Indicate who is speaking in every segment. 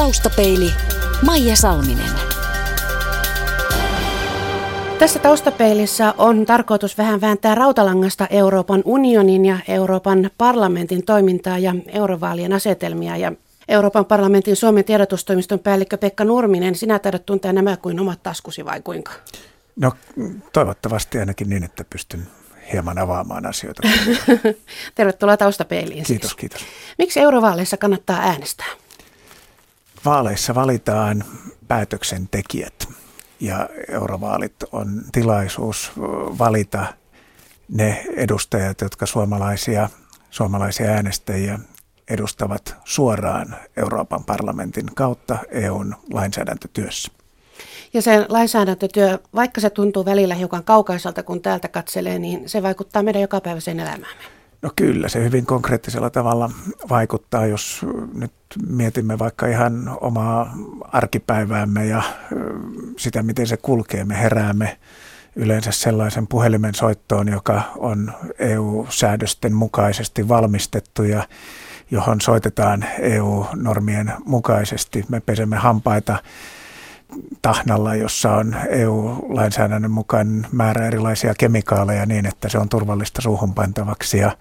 Speaker 1: Taustapeili Maija Salminen.
Speaker 2: Tässä taustapeilissä on tarkoitus vähän vääntää rautalangasta Euroopan unionin ja Euroopan parlamentin toimintaa ja eurovaalien asetelmia. Ja Euroopan parlamentin Suomen tiedotustoimiston päällikkö Pekka Nurminen, sinä taidat tuntea nämä kuin omat taskusi vai kuinka?
Speaker 3: No toivottavasti ainakin niin, että pystyn hieman avaamaan asioita.
Speaker 2: Tervetuloa taustapeiliin.
Speaker 3: Kiitos, siis. kiitos.
Speaker 2: Miksi eurovaaleissa kannattaa äänestää?
Speaker 3: Vaaleissa valitaan päätöksentekijät ja eurovaalit on tilaisuus valita ne edustajat, jotka suomalaisia, suomalaisia äänestäjiä edustavat suoraan Euroopan parlamentin kautta EUn lainsäädäntötyössä.
Speaker 2: Ja se lainsäädäntötyö, vaikka se tuntuu välillä hiukan kaukaiselta, kun täältä katselee, niin se vaikuttaa meidän jokapäiväiseen elämäämme.
Speaker 3: No kyllä, se hyvin konkreettisella tavalla vaikuttaa, jos nyt mietimme vaikka ihan omaa arkipäiväämme ja sitä, miten se kulkee. Me heräämme yleensä sellaisen puhelimen soittoon, joka on EU-säädösten mukaisesti valmistettu ja johon soitetaan EU-normien mukaisesti. Me pesemme hampaita tahnalla, jossa on EU-lainsäädännön mukaan määrä erilaisia kemikaaleja niin, että se on turvallista suuhun pantavaksi ja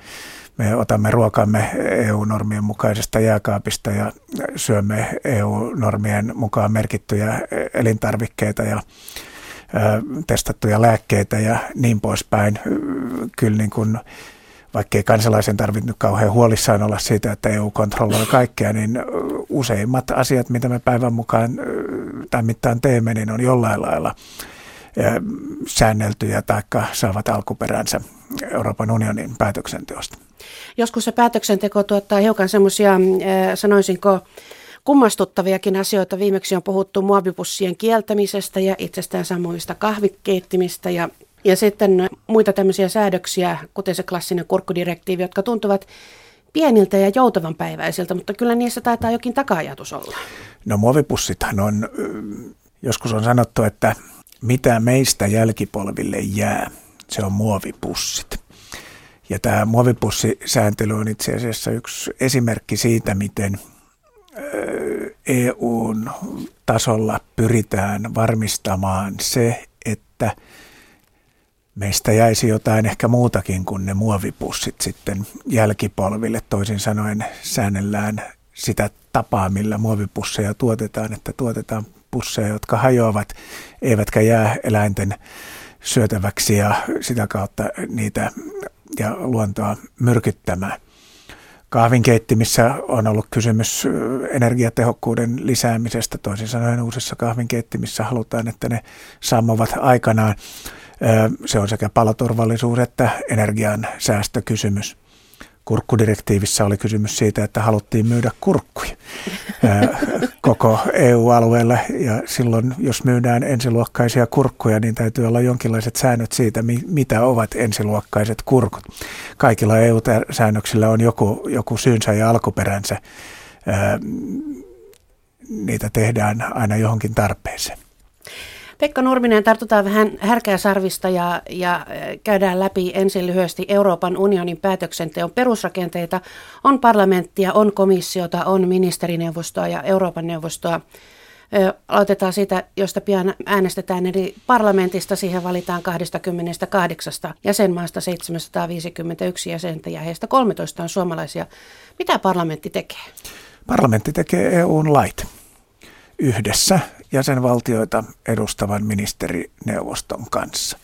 Speaker 3: me otamme ruokamme EU-normien mukaisesta jääkaapista ja syömme EU-normien mukaan merkittyjä elintarvikkeita ja testattuja lääkkeitä ja niin poispäin. Kyllä niin kuin vaikkei kansalaisen tarvitse nyt kauhean huolissaan olla siitä, että EU kontrolloi kaikkea, niin useimmat asiat, mitä me päivän mukaan tai mittaan teemme, niin on jollain lailla säänneltyjä tai saavat alkuperänsä Euroopan unionin päätöksenteosta.
Speaker 2: Joskus se päätöksenteko tuottaa hiukan semmoisia, sanoisinko, kummastuttaviakin asioita. Viimeksi on puhuttu muovipussien kieltämisestä ja itsestään samoista kahvikeittimistä ja ja sitten muita tämmöisiä säädöksiä, kuten se klassinen kurkkudirektiivi, jotka tuntuvat pieniltä ja joutavan päiväisiltä, mutta kyllä niissä taitaa jokin taka-ajatus olla.
Speaker 3: No muovipussithan on, joskus on sanottu, että mitä meistä jälkipolville jää, se on muovipussit. Ja tämä muovipussisääntely on itse asiassa yksi esimerkki siitä, miten EUn tasolla pyritään varmistamaan se, että – meistä jäisi jotain ehkä muutakin kuin ne muovipussit sitten jälkipolville. Toisin sanoen säännellään sitä tapaa, millä muovipusseja tuotetaan, että tuotetaan pusseja, jotka hajoavat, eivätkä jää eläinten syötäväksi ja sitä kautta niitä ja luontoa myrkyttämään. Kahvinkeittimissä on ollut kysymys energiatehokkuuden lisäämisestä. Toisin sanoen uusissa kahvinkeittimissä halutaan, että ne sammovat aikanaan. Se on sekä paloturvallisuus että energian säästökysymys. Kurkkudirektiivissä oli kysymys siitä, että haluttiin myydä kurkkuja koko EU-alueella ja silloin jos myydään ensiluokkaisia kurkkuja, niin täytyy olla jonkinlaiset säännöt siitä, mitä ovat ensiluokkaiset kurkut. Kaikilla EU-säännöksillä on joku, joku syynsä ja alkuperänsä. Niitä tehdään aina johonkin tarpeeseen.
Speaker 2: Pekka Nurminen, tartutaan vähän härkää sarvista ja, ja äh, käydään läpi ensin lyhyesti Euroopan unionin päätöksenteon perusrakenteita. On parlamenttia, on komissiota, on ministerineuvostoa ja Euroopan neuvostoa. Aloitetaan siitä, josta pian äänestetään, eli parlamentista siihen valitaan 28 jäsenmaasta 751 jäsentä ja heistä 13 on suomalaisia. Mitä parlamentti tekee?
Speaker 3: Parlamentti tekee EUn lait yhdessä jäsenvaltioita edustavan ministerineuvoston kanssa.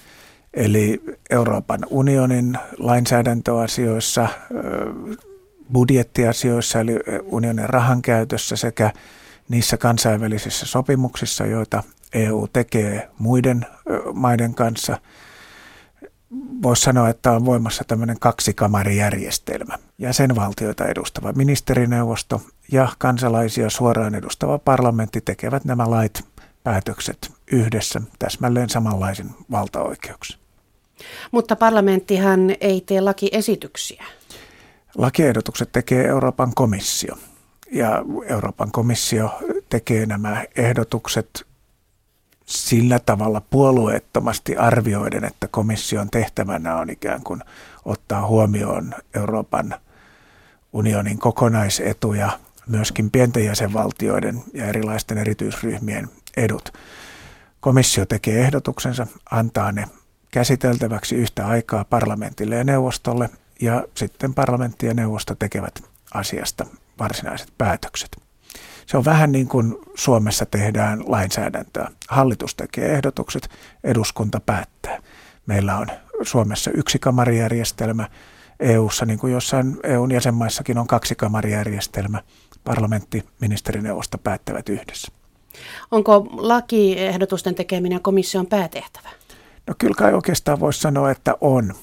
Speaker 3: Eli Euroopan unionin lainsäädäntöasioissa, budjettiasioissa eli unionin rahankäytössä sekä niissä kansainvälisissä sopimuksissa, joita EU tekee muiden maiden kanssa – voisi sanoa, että on voimassa tämmöinen kaksikamarijärjestelmä. Jäsenvaltioita edustava ministerineuvosto ja kansalaisia suoraan edustava parlamentti tekevät nämä lait, päätökset yhdessä täsmälleen samanlaisen valtaoikeuksin.
Speaker 2: Mutta parlamenttihan ei tee lakiesityksiä.
Speaker 3: Lakiehdotukset tekee Euroopan komissio. Ja Euroopan komissio tekee nämä ehdotukset sillä tavalla puolueettomasti arvioiden, että komission tehtävänä on ikään kuin ottaa huomioon Euroopan unionin kokonaisetuja, myöskin pienten jäsenvaltioiden ja erilaisten erityisryhmien edut. Komissio tekee ehdotuksensa, antaa ne käsiteltäväksi yhtä aikaa parlamentille ja neuvostolle ja sitten parlamentti ja neuvosto tekevät asiasta varsinaiset päätökset. Se on vähän niin kuin Suomessa tehdään lainsäädäntöä. Hallitus tekee ehdotukset, eduskunta päättää. Meillä on Suomessa yksi kamarijärjestelmä, EU-ssa, niin kuin jossain EUn jäsenmaissakin on kaksi kamarijärjestelmä. Parlamentti, ministerineuvosto päättävät yhdessä.
Speaker 2: Onko lakiehdotusten tekeminen komission päätehtävä?
Speaker 3: No kyllä kai oikeastaan voisi sanoa, että on.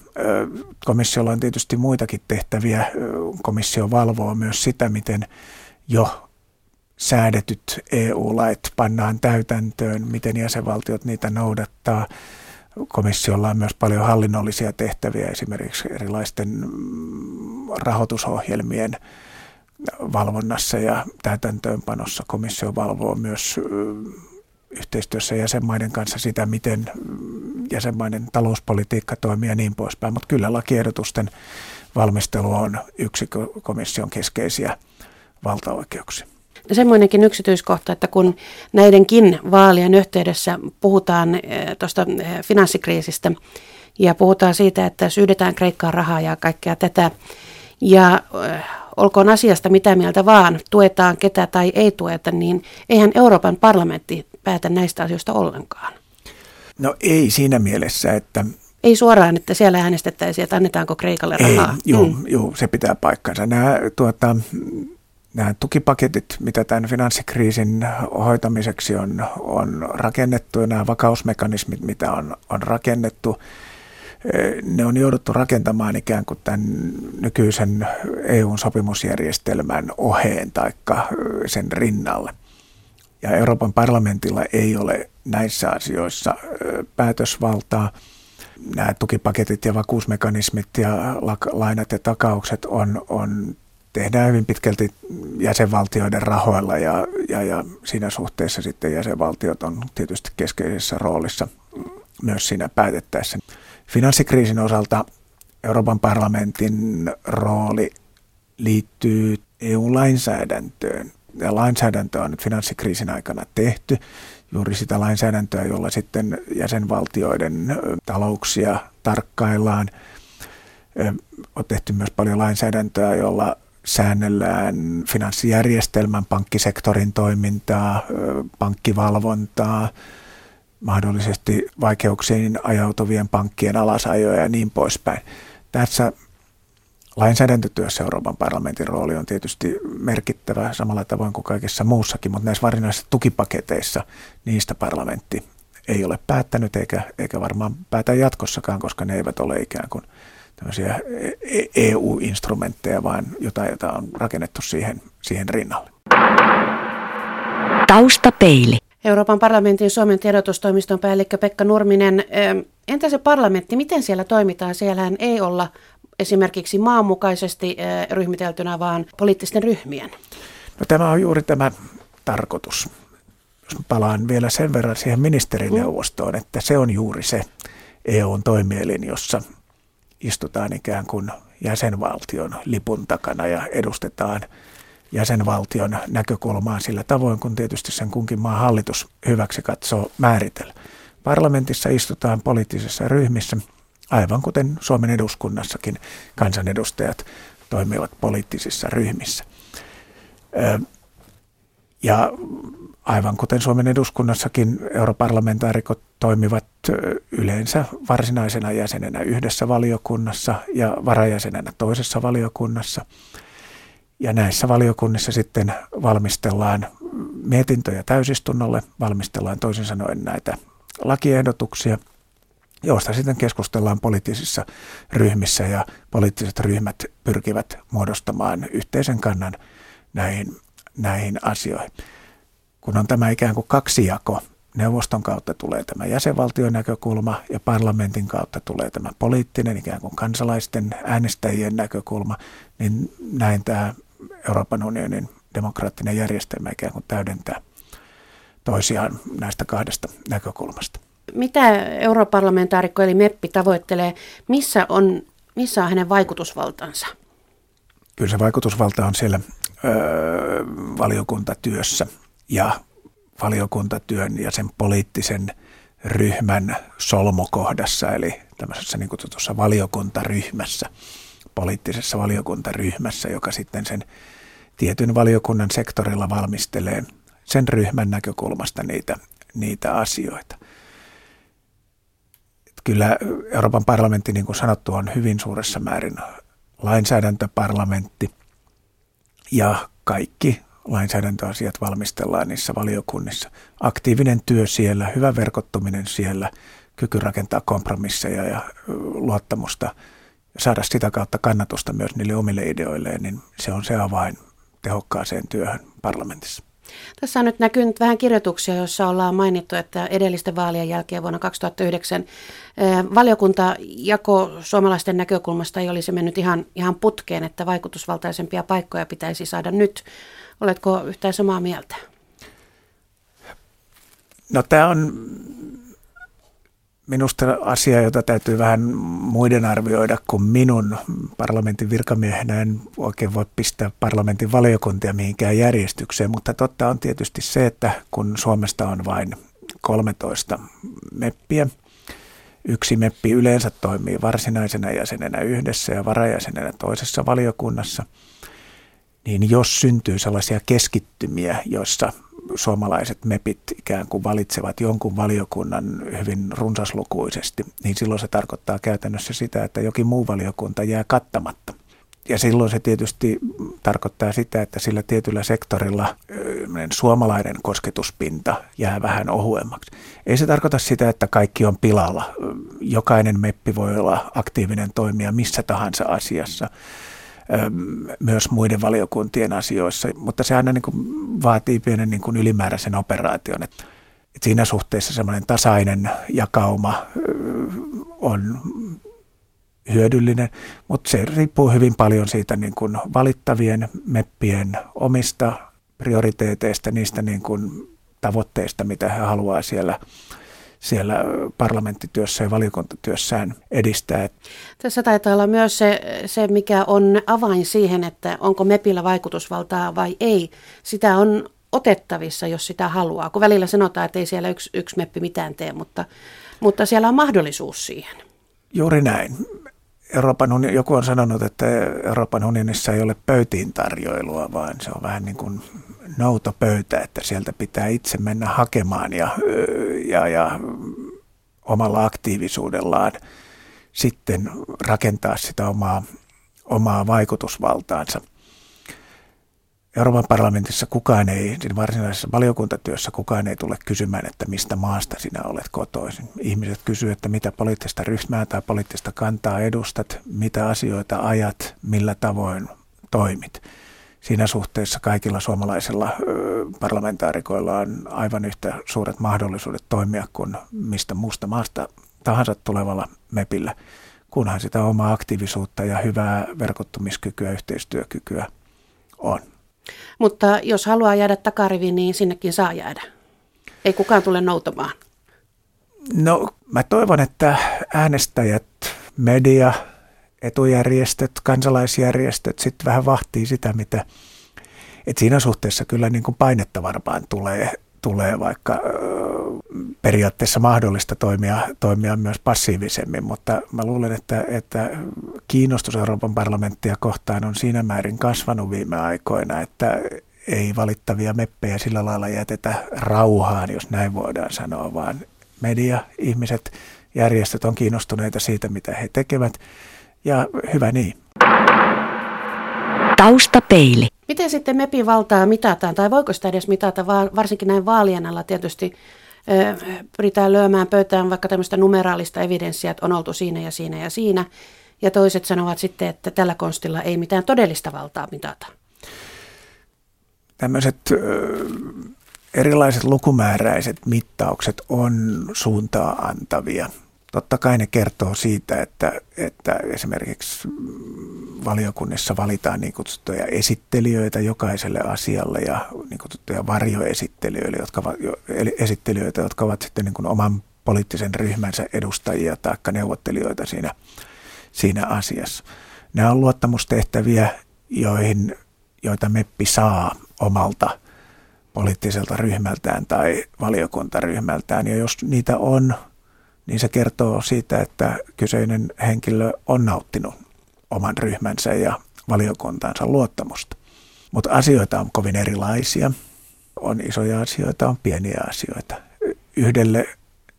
Speaker 3: Komissiolla on tietysti muitakin tehtäviä. Komissio valvoo myös sitä, miten jo säädetyt EU-lait pannaan täytäntöön, miten jäsenvaltiot niitä noudattaa. Komissiolla on myös paljon hallinnollisia tehtäviä, esimerkiksi erilaisten mm, rahoitusohjelmien valvonnassa ja täytäntöönpanossa. Komissio valvoo myös yhteistyössä jäsenmaiden kanssa sitä, miten mm, jäsenmaiden talouspolitiikka toimii ja niin poispäin. Mutta kyllä lakiehdotusten valmistelu on yksi komission keskeisiä valtaoikeuksia.
Speaker 2: Semmoinenkin yksityiskohta, että kun näidenkin vaalien yhteydessä puhutaan eh, tuosta eh, finanssikriisistä ja puhutaan siitä, että syydetään Kreikkaan rahaa ja kaikkea tätä, ja eh, olkoon asiasta mitä mieltä vaan, tuetaan ketä tai ei tueta, niin eihän Euroopan parlamentti päätä näistä asioista ollenkaan.
Speaker 3: No ei siinä mielessä, että...
Speaker 2: Ei suoraan, että siellä äänestettäisiin, että annetaanko Kreikalle rahaa.
Speaker 3: Ei, joo, mm. joo, se pitää paikkansa. Nämä, tuota, nämä tukipaketit, mitä tämän finanssikriisin hoitamiseksi on, on rakennettu ja nämä vakausmekanismit, mitä on, on rakennettu, ne on jouduttu rakentamaan ikään kuin tämän nykyisen EU-sopimusjärjestelmän oheen tai sen rinnalle. Ja Euroopan parlamentilla ei ole näissä asioissa päätösvaltaa. Nämä tukipaketit ja vakuusmekanismit ja lainat ja takaukset on, on tehdään hyvin pitkälti jäsenvaltioiden rahoilla ja, ja, ja siinä suhteessa sitten jäsenvaltiot on tietysti keskeisessä roolissa myös siinä päätettäessä. Finanssikriisin osalta Euroopan parlamentin rooli liittyy EU-lainsäädäntöön. Ja lainsäädäntö on nyt finanssikriisin aikana tehty, juuri sitä lainsäädäntöä, jolla sitten jäsenvaltioiden talouksia tarkkaillaan. On tehty myös paljon lainsäädäntöä, jolla säännellään finanssijärjestelmän, pankkisektorin toimintaa, pankkivalvontaa, mahdollisesti vaikeuksiin ajautuvien pankkien alasajoja ja niin poispäin. Tässä lainsäädäntötyössä Euroopan parlamentin rooli on tietysti merkittävä samalla tavoin kuin kaikessa muussakin, mutta näissä varsinaisissa tukipaketeissa niistä parlamentti ei ole päättänyt eikä, eikä varmaan päätä jatkossakaan, koska ne eivät ole ikään kuin – tämmöisiä EU-instrumentteja, e vaan jotain, jota on rakennettu siihen, siihen rinnalle.
Speaker 1: Taustapeili.
Speaker 2: Euroopan parlamentin Suomen tiedotustoimiston päällikkö Pekka Nurminen. Entä se parlamentti, miten siellä toimitaan? Siellähän ei olla esimerkiksi maanmukaisesti ryhmiteltynä, vaan poliittisten ryhmien.
Speaker 3: No, tämä on juuri tämä tarkoitus. Jos palaan vielä sen verran siihen ministerineuvostoon, että se on juuri se EUn toimielin, jossa istutaan ikään kuin jäsenvaltion lipun takana ja edustetaan jäsenvaltion näkökulmaa sillä tavoin, kun tietysti sen kunkin maan hallitus hyväksi katsoo määritellä. Parlamentissa istutaan poliittisissa ryhmissä, aivan kuten Suomen eduskunnassakin kansanedustajat toimivat poliittisissa ryhmissä. Ja aivan kuten Suomen eduskunnassakin europarlamentaarikot toimivat yleensä varsinaisena jäsenenä yhdessä valiokunnassa ja varajäsenenä toisessa valiokunnassa. Ja näissä valiokunnissa sitten valmistellaan mietintöjä täysistunnolle, valmistellaan toisin sanoen näitä lakiehdotuksia, joista sitten keskustellaan poliittisissa ryhmissä ja poliittiset ryhmät pyrkivät muodostamaan yhteisen kannan näihin, näihin asioihin kun on tämä ikään kuin kaksijako, neuvoston kautta tulee tämä jäsenvaltion näkökulma ja parlamentin kautta tulee tämä poliittinen ikään kuin kansalaisten äänestäjien näkökulma, niin näin tämä Euroopan unionin demokraattinen järjestelmä ikään kuin täydentää toisiaan näistä kahdesta näkökulmasta.
Speaker 2: Mitä europarlamentaarikko eli MEPPI tavoittelee? Missä on, missä on hänen vaikutusvaltansa?
Speaker 3: Kyllä se vaikutusvalta on siellä öö, valiokuntatyössä ja valiokuntatyön ja sen poliittisen ryhmän solmokohdassa, eli tämmöisessä niin kutsutussa valiokuntaryhmässä, poliittisessa valiokuntaryhmässä, joka sitten sen tietyn valiokunnan sektorilla valmistelee sen ryhmän näkökulmasta niitä, niitä asioita. Kyllä Euroopan parlamentti, niin kuin sanottu, on hyvin suuressa määrin lainsäädäntöparlamentti ja kaikki lainsäädäntöasiat valmistellaan niissä valiokunnissa. Aktiivinen työ siellä, hyvä verkottuminen siellä, kyky rakentaa kompromisseja ja luottamusta ja saada sitä kautta kannatusta myös niille omille ideoilleen, niin se on se avain tehokkaaseen työhön parlamentissa.
Speaker 2: Tässä on nyt näkynyt vähän kirjoituksia, joissa ollaan mainittu, että edellisten vaalien jälkeen vuonna 2009 valiokunta jako suomalaisten näkökulmasta ei olisi mennyt ihan, ihan putkeen, että vaikutusvaltaisempia paikkoja pitäisi saada nyt. Oletko yhtään samaa mieltä?
Speaker 3: No tämä on minusta asia, jota täytyy vähän muiden arvioida kuin minun. Parlamentin virkamiehenä en oikein voi pistää parlamentin valiokuntia mihinkään järjestykseen, mutta totta on tietysti se, että kun Suomesta on vain 13 meppiä, yksi meppi yleensä toimii varsinaisena jäsenenä yhdessä ja varajäsenenä toisessa valiokunnassa, niin jos syntyy sellaisia keskittymiä, joissa suomalaiset mepit ikään kuin valitsevat jonkun valiokunnan hyvin runsaslukuisesti, niin silloin se tarkoittaa käytännössä sitä, että jokin muu valiokunta jää kattamatta. Ja silloin se tietysti tarkoittaa sitä, että sillä tietyllä sektorilla suomalainen kosketuspinta jää vähän ohuemmaksi. Ei se tarkoita sitä, että kaikki on pilalla. Jokainen meppi voi olla aktiivinen toimija missä tahansa asiassa myös muiden valiokuntien asioissa, mutta se aina niin kuin vaatii pienen niin kuin ylimääräisen operaation. Että siinä suhteessa semmoinen tasainen jakauma on hyödyllinen, mutta se riippuu hyvin paljon siitä niin kuin valittavien meppien omista prioriteeteista, niistä niin kuin tavoitteista, mitä he haluaa siellä siellä parlamenttityössä ja valiokuntatyössään edistää.
Speaker 2: Tässä taitaa olla myös se, se, mikä on avain siihen, että onko MEPillä vaikutusvaltaa vai ei. Sitä on otettavissa, jos sitä haluaa. Kun välillä sanotaan, että ei siellä yksi, yksi MEPpi mitään tee, mutta, mutta siellä on mahdollisuus siihen.
Speaker 3: Juuri näin. Euroopan unioni, joku on sanonut, että Euroopan unionissa ei ole pöytiin tarjoilua, vaan se on vähän niin kuin noutopöytä, että sieltä pitää itse mennä hakemaan ja, ja, ja omalla aktiivisuudellaan sitten rakentaa sitä omaa, omaa vaikutusvaltaansa. Euroopan parlamentissa kukaan ei, siinä varsinaisessa valiokuntatyössä kukaan ei tule kysymään, että mistä maasta sinä olet kotoisin. Ihmiset kysyvät, että mitä poliittista ryhmää tai poliittista kantaa edustat, mitä asioita ajat, millä tavoin toimit siinä suhteessa kaikilla suomalaisilla parlamentaarikoilla on aivan yhtä suuret mahdollisuudet toimia kuin mistä muusta maasta tahansa tulevalla MEPillä, kunhan sitä omaa aktiivisuutta ja hyvää verkottumiskykyä, yhteistyökykyä on.
Speaker 2: Mutta jos haluaa jäädä takariviin, niin sinnekin saa jäädä. Ei kukaan tule noutamaan.
Speaker 3: No, mä toivon, että äänestäjät, media, etujärjestöt, kansalaisjärjestöt sitten vähän vahtii sitä, mitä, että siinä suhteessa kyllä niin kuin painetta varmaan tulee, tulee vaikka periaatteessa mahdollista toimia, toimia myös passiivisemmin, mutta mä luulen, että, että kiinnostus Euroopan parlamenttia kohtaan on siinä määrin kasvanut viime aikoina, että ei valittavia meppejä sillä lailla jätetä rauhaan, jos näin voidaan sanoa, vaan media, ihmiset, järjestöt on kiinnostuneita siitä, mitä he tekevät ja hyvä niin.
Speaker 1: Taustapeili.
Speaker 2: Miten sitten MEPin valtaa mitataan, tai voiko sitä edes mitata, varsinkin näin vaalien alla tietysti pyritään lyömään pöytään vaikka tämmöistä numeraalista evidenssiä, että on oltu siinä ja siinä ja siinä. Ja toiset sanovat sitten, että tällä konstilla ei mitään todellista valtaa mitata.
Speaker 3: Tämmöiset erilaiset lukumääräiset mittaukset on suuntaa antavia. Totta kai ne kertoo siitä, että, että esimerkiksi valiokunnissa valitaan niin kutsuttuja esittelijöitä jokaiselle asialle ja niin kutsuttuja varjoesittelijöitä, jotka, esittelijöitä, jotka ovat sitten niin kuin oman poliittisen ryhmänsä edustajia tai neuvottelijoita siinä, siinä asiassa. Nämä on luottamustehtäviä joihin, joita MEPPI saa omalta poliittiselta ryhmältään tai valiokuntaryhmältään. Ja jos niitä on, niin se kertoo siitä, että kyseinen henkilö on nauttinut oman ryhmänsä ja valiokuntansa luottamusta. Mutta asioita on kovin erilaisia. On isoja asioita, on pieniä asioita. Yhdelle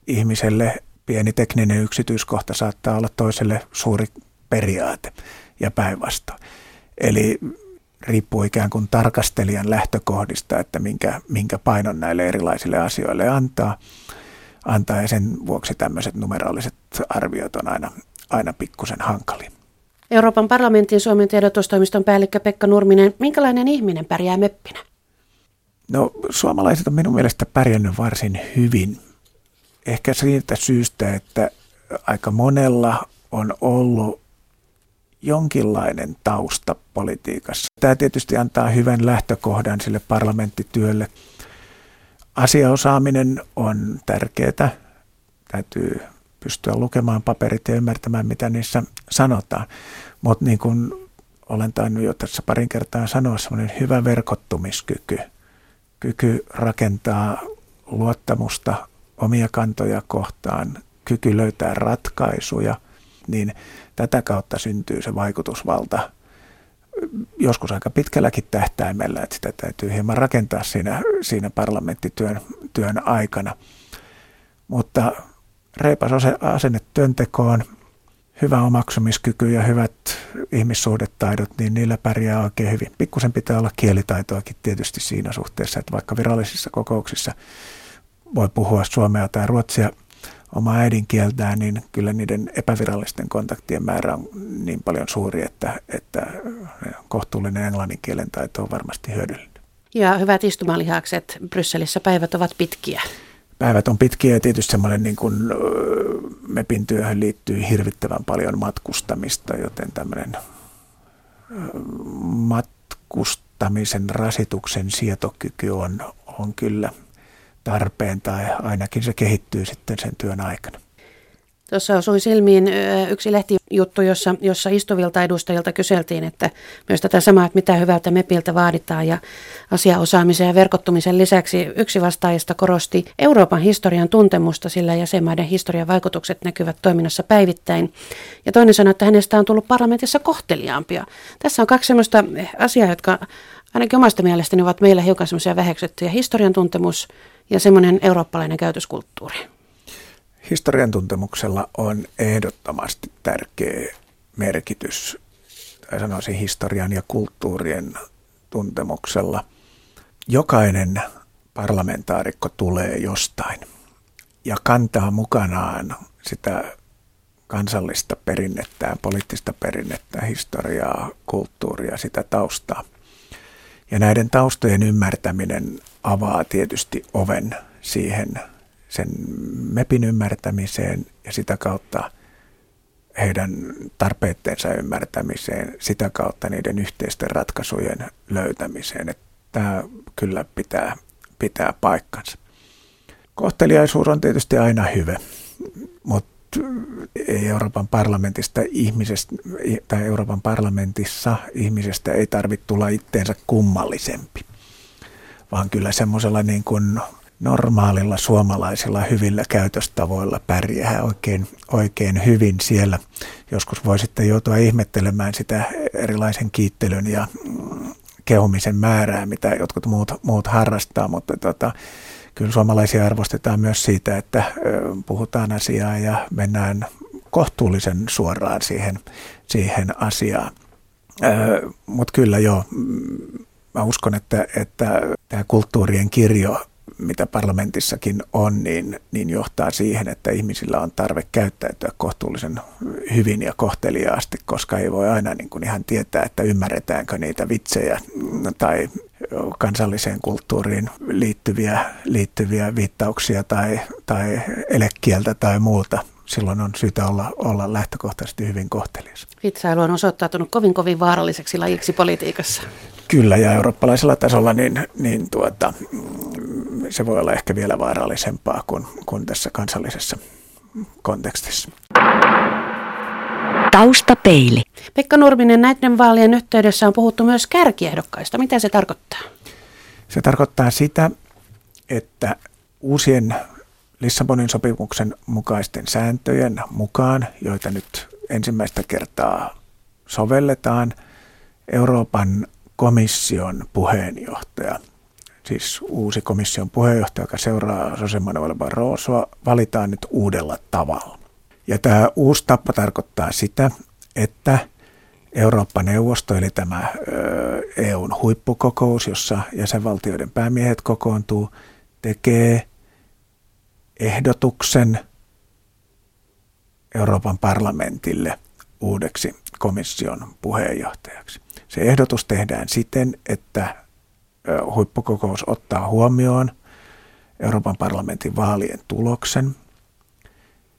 Speaker 3: ihmiselle pieni tekninen yksityiskohta saattaa olla toiselle suuri periaate ja päinvastoin. Eli riippuu ikään kuin tarkastelijan lähtökohdista, että minkä, minkä painon näille erilaisille asioille antaa. Antaa ja sen vuoksi tämmöiset numeraaliset arviot on aina, aina pikkusen hankalia.
Speaker 2: Euroopan parlamentin Suomen tiedotustoimiston päällikkö Pekka Nurminen, minkälainen ihminen pärjää meppinä?
Speaker 3: No suomalaiset on minun mielestä pärjännyt varsin hyvin. Ehkä siitä syystä, että aika monella on ollut jonkinlainen tausta politiikassa. Tämä tietysti antaa hyvän lähtökohdan sille parlamenttityölle. Asiaosaaminen on tärkeää. Täytyy pystyä lukemaan paperit ja ymmärtämään, mitä niissä sanotaan. Mutta niin kuin olen tainnut jo tässä parin kertaa sanoa, semmoinen hyvä verkottumiskyky, kyky rakentaa luottamusta omia kantoja kohtaan, kyky löytää ratkaisuja, niin tätä kautta syntyy se vaikutusvalta joskus aika pitkälläkin tähtäimellä, että sitä täytyy hieman rakentaa siinä, siinä parlamenttityön työn aikana. Mutta reipas asenne työntekoon, hyvä omaksumiskyky ja hyvät ihmissuhdetaidot, niin niillä pärjää oikein hyvin. Pikkusen pitää olla kielitaitoakin tietysti siinä suhteessa, että vaikka virallisissa kokouksissa voi puhua suomea tai ruotsia omaa äidinkieltään, niin kyllä niiden epävirallisten kontaktien määrä on niin paljon suuri, että, että kohtuullinen englannin kielen taito on varmasti hyödyllinen.
Speaker 2: Ja hyvät istumalihakset, Brysselissä päivät ovat pitkiä
Speaker 3: päivät on pitkiä ja tietysti semmoinen niin kuin MEPin työhön liittyy hirvittävän paljon matkustamista, joten tämmöinen matkustamisen rasituksen sietokyky on, on kyllä tarpeen tai ainakin se kehittyy sitten sen työn aikana.
Speaker 2: Tuossa osui silmiin yksi lehtijuttu, jossa, jossa istuvilta edustajilta kyseltiin, että myös tätä samaa, että mitä hyvältä MEPiltä vaaditaan ja asiaosaamisen ja verkottumisen lisäksi yksi vastaajista korosti Euroopan historian tuntemusta, sillä jäsenmaiden historian vaikutukset näkyvät toiminnassa päivittäin. Ja toinen sanoi, että hänestä on tullut parlamentissa kohteliaampia. Tässä on kaksi sellaista asiaa, jotka ainakin omasta mielestäni ovat meillä hiukan semmoisia väheksyttyjä. Historian tuntemus ja semmoinen eurooppalainen käytöskulttuuri
Speaker 3: historian tuntemuksella on ehdottomasti tärkeä merkitys, tai sanoisin historian ja kulttuurien tuntemuksella. Jokainen parlamentaarikko tulee jostain ja kantaa mukanaan sitä kansallista perinnettä, poliittista perinnettä, historiaa, kulttuuria, sitä taustaa. Ja näiden taustojen ymmärtäminen avaa tietysti oven siihen sen MEPin ymmärtämiseen ja sitä kautta heidän tarpeitteensa ymmärtämiseen, sitä kautta niiden yhteisten ratkaisujen löytämiseen. Että tämä kyllä pitää, pitää paikkansa. Kohteliaisuus on tietysti aina hyvä, mutta ei Euroopan parlamentista ihmisestä, tai Euroopan parlamentissa ihmisestä ei tarvitse tulla itteensä kummallisempi, vaan kyllä semmoisella niin kuin normaalilla suomalaisilla hyvillä käytöstavoilla pärjää oikein, oikein hyvin siellä. Joskus voi sitten joutua ihmettelemään sitä erilaisen kiittelyn ja mm, kehumisen määrää, mitä jotkut muut, muut harrastaa, mutta tota, kyllä suomalaisia arvostetaan myös siitä, että puhutaan asiaa ja mennään kohtuullisen suoraan siihen, siihen asiaan. Mutta kyllä joo, mä uskon, että, että tämä kulttuurien kirjo mitä parlamentissakin on, niin, niin johtaa siihen, että ihmisillä on tarve käyttäytyä kohtuullisen hyvin ja kohteliaasti, koska ei voi aina niin kuin ihan tietää, että ymmärretäänkö niitä vitsejä tai kansalliseen kulttuuriin liittyviä, liittyviä viittauksia tai, tai elekieltä tai muuta. Silloin on syytä olla, olla lähtökohtaisesti hyvin kohtelias.
Speaker 2: Vitsailu on osoittautunut kovin kovin vaaralliseksi lajiksi politiikassa.
Speaker 3: Kyllä, ja eurooppalaisella tasolla niin, niin tuota, se voi olla ehkä vielä vaarallisempaa kuin, kuin tässä kansallisessa kontekstissa.
Speaker 1: Taustapeili.
Speaker 2: Pekka Nurminen, näiden vaalien yhteydessä on puhuttu myös kärkiehdokkaista. Mitä se tarkoittaa?
Speaker 3: Se tarkoittaa sitä, että uusien Lissabonin sopimuksen mukaisten sääntöjen mukaan, joita nyt ensimmäistä kertaa sovelletaan, Euroopan komission puheenjohtaja, siis uusi komission puheenjohtaja, joka seuraa Jose Manuel Barrosoa, valitaan nyt uudella tavalla. Ja tämä uusi tapa tarkoittaa sitä, että Eurooppa-neuvosto, eli tämä EUn huippukokous, jossa jäsenvaltioiden päämiehet kokoontuu, tekee ehdotuksen Euroopan parlamentille uudeksi komission puheenjohtajaksi. Se ehdotus tehdään siten, että huippukokous ottaa huomioon Euroopan parlamentin vaalien tuloksen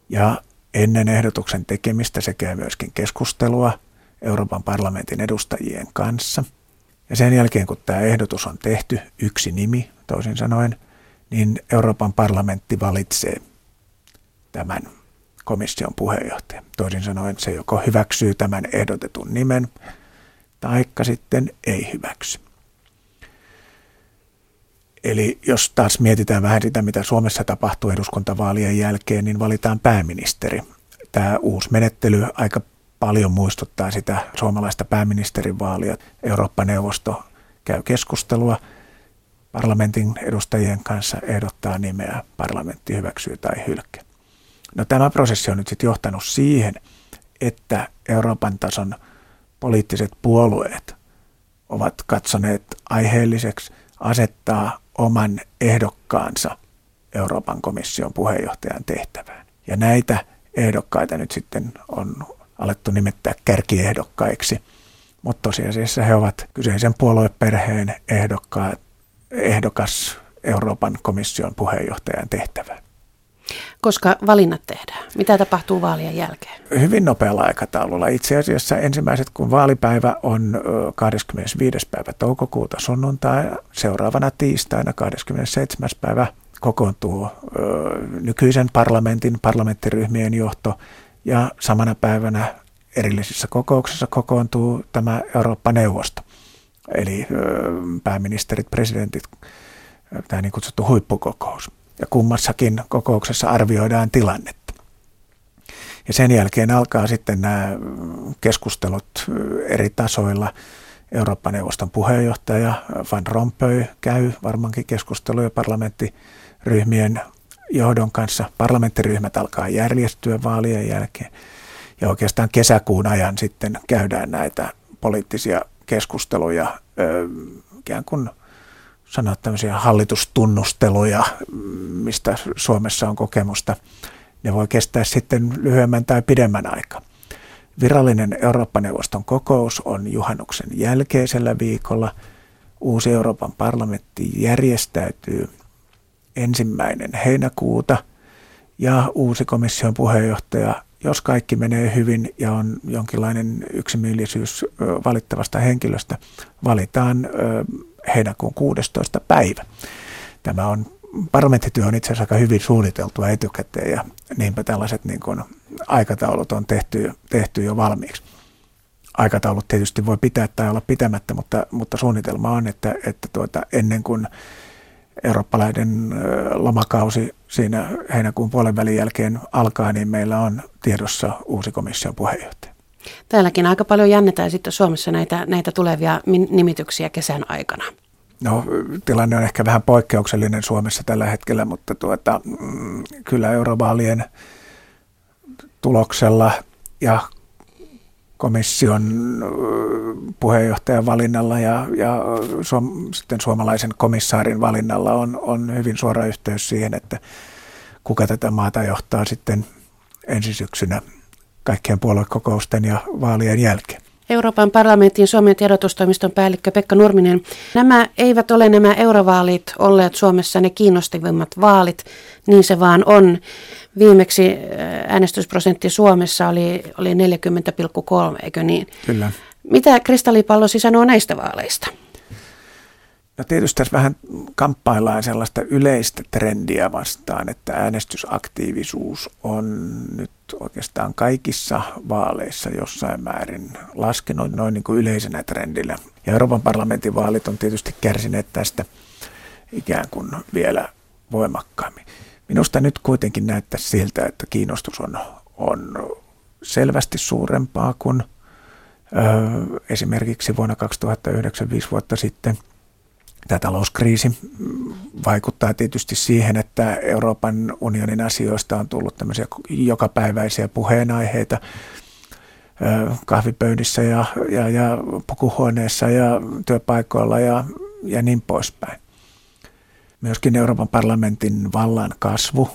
Speaker 3: ja ennen ehdotuksen tekemistä sekä myöskin keskustelua Euroopan parlamentin edustajien kanssa. Ja sen jälkeen, kun tämä ehdotus on tehty, yksi nimi toisin sanoen, niin Euroopan parlamentti valitsee tämän komission puheenjohtaja. Toisin sanoen se joko hyväksyy tämän ehdotetun nimen, taikka sitten ei hyväksy. Eli jos taas mietitään vähän sitä, mitä Suomessa tapahtuu eduskuntavaalien jälkeen, niin valitaan pääministeri. Tämä uusi menettely aika paljon muistuttaa sitä suomalaista pääministerin vaalia. Eurooppa-neuvosto käy keskustelua parlamentin edustajien kanssa, ehdottaa nimeä, parlamentti hyväksyy tai hylkää. No tämä prosessi on nyt sitten johtanut siihen, että Euroopan tason poliittiset puolueet ovat katsoneet aiheelliseksi asettaa oman ehdokkaansa Euroopan komission puheenjohtajan tehtävään. Ja näitä ehdokkaita nyt sitten on alettu nimittää kärkiehdokkaiksi, mutta tosiasiassa he ovat kyseisen puolueperheen ehdokkaat, ehdokas Euroopan komission puheenjohtajan tehtävään.
Speaker 2: Koska valinnat tehdään? Mitä tapahtuu vaalien jälkeen?
Speaker 3: Hyvin nopealla aikataululla. Itse asiassa ensimmäiset, kun vaalipäivä on 25. päivä toukokuuta sunnuntai, seuraavana tiistaina 27. päivä kokoontuu nykyisen parlamentin, parlamenttiryhmien johto ja samana päivänä erillisissä kokouksissa kokoontuu tämä Eurooppa-neuvosto. Eli pääministerit, presidentit, tämä niin kutsuttu huippukokous ja kummassakin kokouksessa arvioidaan tilannetta. Ja sen jälkeen alkaa sitten nämä keskustelut eri tasoilla. Eurooppa-neuvoston puheenjohtaja Van Rompuy käy varmaankin keskusteluja parlamenttiryhmien johdon kanssa. Parlamenttiryhmät alkaa järjestyä vaalien jälkeen. Ja oikeastaan kesäkuun ajan sitten käydään näitä poliittisia keskusteluja ikään kuin – sanoa tämmöisiä hallitustunnusteluja, mistä Suomessa on kokemusta. Ne voi kestää sitten lyhyemmän tai pidemmän aikaa. Virallinen Eurooppa-neuvoston kokous on juhannuksen jälkeisellä viikolla. Uusi Euroopan parlamentti järjestäytyy ensimmäinen heinäkuuta ja uusi komission puheenjohtaja, jos kaikki menee hyvin ja on jonkinlainen yksimielisyys valittavasta henkilöstä, valitaan heinäkuun 16. päivä. Tämä on parlamenttityö on itse asiassa aika hyvin suunniteltua etukäteen ja niinpä tällaiset niin kuin aikataulut on tehty, tehty jo valmiiksi. Aikataulut tietysti voi pitää tai olla pitämättä, mutta, mutta suunnitelma on, että, että tuota, ennen kuin eurooppalainen lomakausi siinä heinäkuun puolen välin jälkeen alkaa, niin meillä on tiedossa uusi komission puheenjohtaja.
Speaker 2: Täälläkin aika paljon jännetään sitten Suomessa näitä, näitä tulevia nimityksiä kesän aikana.
Speaker 3: No tilanne on ehkä vähän poikkeuksellinen Suomessa tällä hetkellä, mutta tuota, mm, kyllä eurovaalien tuloksella ja komission puheenjohtajan valinnalla ja, ja suom, sitten suomalaisen komissaarin valinnalla on, on hyvin suora yhteys siihen, että kuka tätä maata johtaa sitten ensi syksynä kaikkien puoluekokousten ja vaalien jälkeen.
Speaker 2: Euroopan parlamentin Suomen tiedotustoimiston päällikkö Pekka Nurminen. Nämä eivät ole nämä eurovaalit olleet Suomessa ne kiinnostavimmat vaalit, niin se vaan on. Viimeksi äh, äänestysprosentti Suomessa oli, oli 40,3, eikö niin?
Speaker 3: Kyllä.
Speaker 2: Mitä kristallipallosi sanoo näistä vaaleista?
Speaker 3: No tietysti tässä vähän kamppaillaan sellaista yleistä trendiä vastaan, että äänestysaktiivisuus on nyt oikeastaan kaikissa vaaleissa jossain määrin laskenut noin niin kuin yleisenä trendillä. Ja Euroopan parlamentin vaalit on tietysti kärsineet tästä ikään kuin vielä voimakkaammin. Minusta nyt kuitenkin näyttää siltä, että kiinnostus on, on selvästi suurempaa kuin ö, esimerkiksi vuonna 2009, viisi vuotta sitten – Tämä talouskriisi vaikuttaa tietysti siihen, että Euroopan unionin asioista on tullut tämmöisiä jokapäiväisiä puheenaiheita kahvipöydissä ja, ja, ja pukuhuoneessa ja työpaikoilla ja, ja niin poispäin. Myöskin Euroopan parlamentin vallan kasvu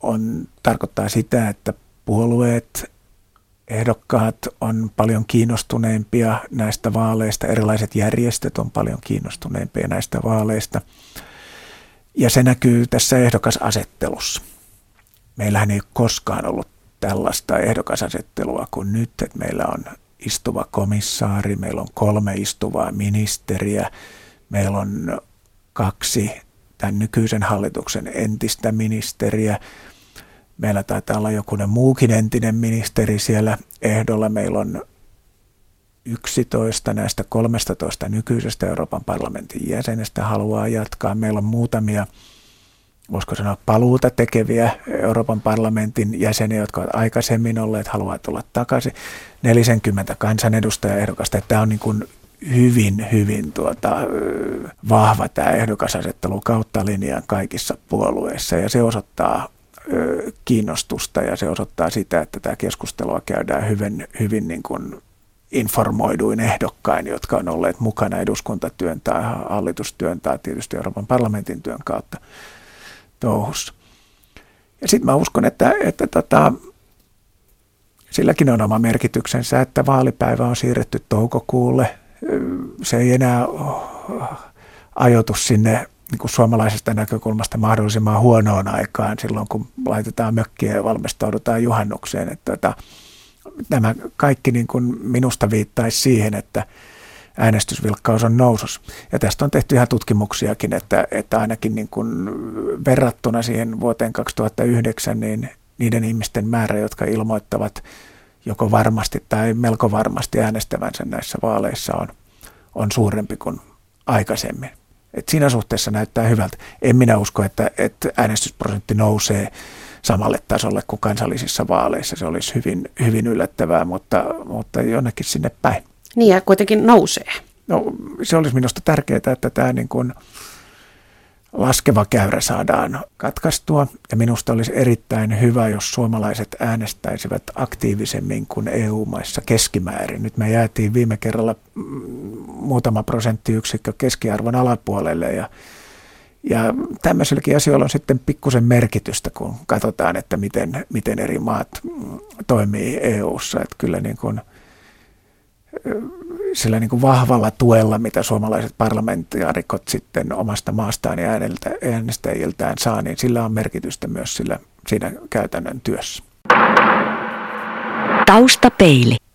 Speaker 3: on, tarkoittaa sitä, että puolueet ehdokkaat on paljon kiinnostuneempia näistä vaaleista, erilaiset järjestöt on paljon kiinnostuneempia näistä vaaleista. Ja se näkyy tässä ehdokasasettelussa. Meillähän ei koskaan ollut tällaista ehdokasasettelua kuin nyt, että meillä on istuva komissaari, meillä on kolme istuvaa ministeriä, meillä on kaksi tämän nykyisen hallituksen entistä ministeriä, Meillä taitaa olla jokunen muukin entinen ministeri siellä ehdolla. Meillä on 11 näistä 13 nykyisestä Euroopan parlamentin jäsenestä haluaa jatkaa. Meillä on muutamia, voisiko sanoa paluuta tekeviä Euroopan parlamentin jäseniä, jotka ovat aikaisemmin olleet, haluaa tulla takaisin. 40 kansanedustajaehdokasta. Tämä on niin kuin hyvin, hyvin tuota, vahva tämä ehdokasasettelu kautta linjaan kaikissa puolueissa ja se osoittaa kiinnostusta ja se osoittaa sitä, että tämä keskustelua käydään hyvin, hyvin niin kuin informoiduin ehdokkain, jotka on olleet mukana eduskuntatyön tai hallitustyön tai tietysti Euroopan parlamentin työn kautta touhussa. Ja sitten mä uskon, että, että tota, silläkin on oma merkityksensä, että vaalipäivä on siirretty toukokuulle. Se ei enää ajoitus sinne niin kuin suomalaisesta näkökulmasta mahdollisimman huonoon aikaan silloin, kun laitetaan mökkiä ja valmistaudutaan juhannukseen. Että, että nämä kaikki niin kuin minusta viittaisi siihen, että äänestysvilkkaus on nousus. Ja tästä on tehty ihan tutkimuksiakin, että, että ainakin niin kuin verrattuna siihen vuoteen 2009, niin niiden ihmisten määrä, jotka ilmoittavat joko varmasti tai melko varmasti äänestävänsä näissä vaaleissa on, on suurempi kuin aikaisemmin. Et siinä suhteessa näyttää hyvältä. En minä usko, että, että äänestysprosentti nousee samalle tasolle kuin kansallisissa vaaleissa. Se olisi hyvin, hyvin yllättävää, mutta, mutta jonnekin sinne päin.
Speaker 2: Niin ja kuitenkin nousee.
Speaker 3: No, se olisi minusta tärkeää, että tämä niin kuin, laskeva käyrä saadaan katkaistua. Ja minusta olisi erittäin hyvä, jos suomalaiset äänestäisivät aktiivisemmin kuin EU-maissa keskimäärin. Nyt me jäätiin viime kerralla mm, muutama prosenttiyksikkö keskiarvon alapuolelle ja ja tämmöisilläkin asioilla on sitten pikkusen merkitystä, kun katsotaan, että miten, miten eri maat mm, toimii EU-ssa. Että kyllä niin kuin, sillä niin kuin vahvalla tuella, mitä suomalaiset parlamentaarikot sitten omasta maastaan ja ääneltä, äänestäjiltään saa, niin sillä on merkitystä myös sillä, siinä käytännön työssä.
Speaker 1: Taustapeili.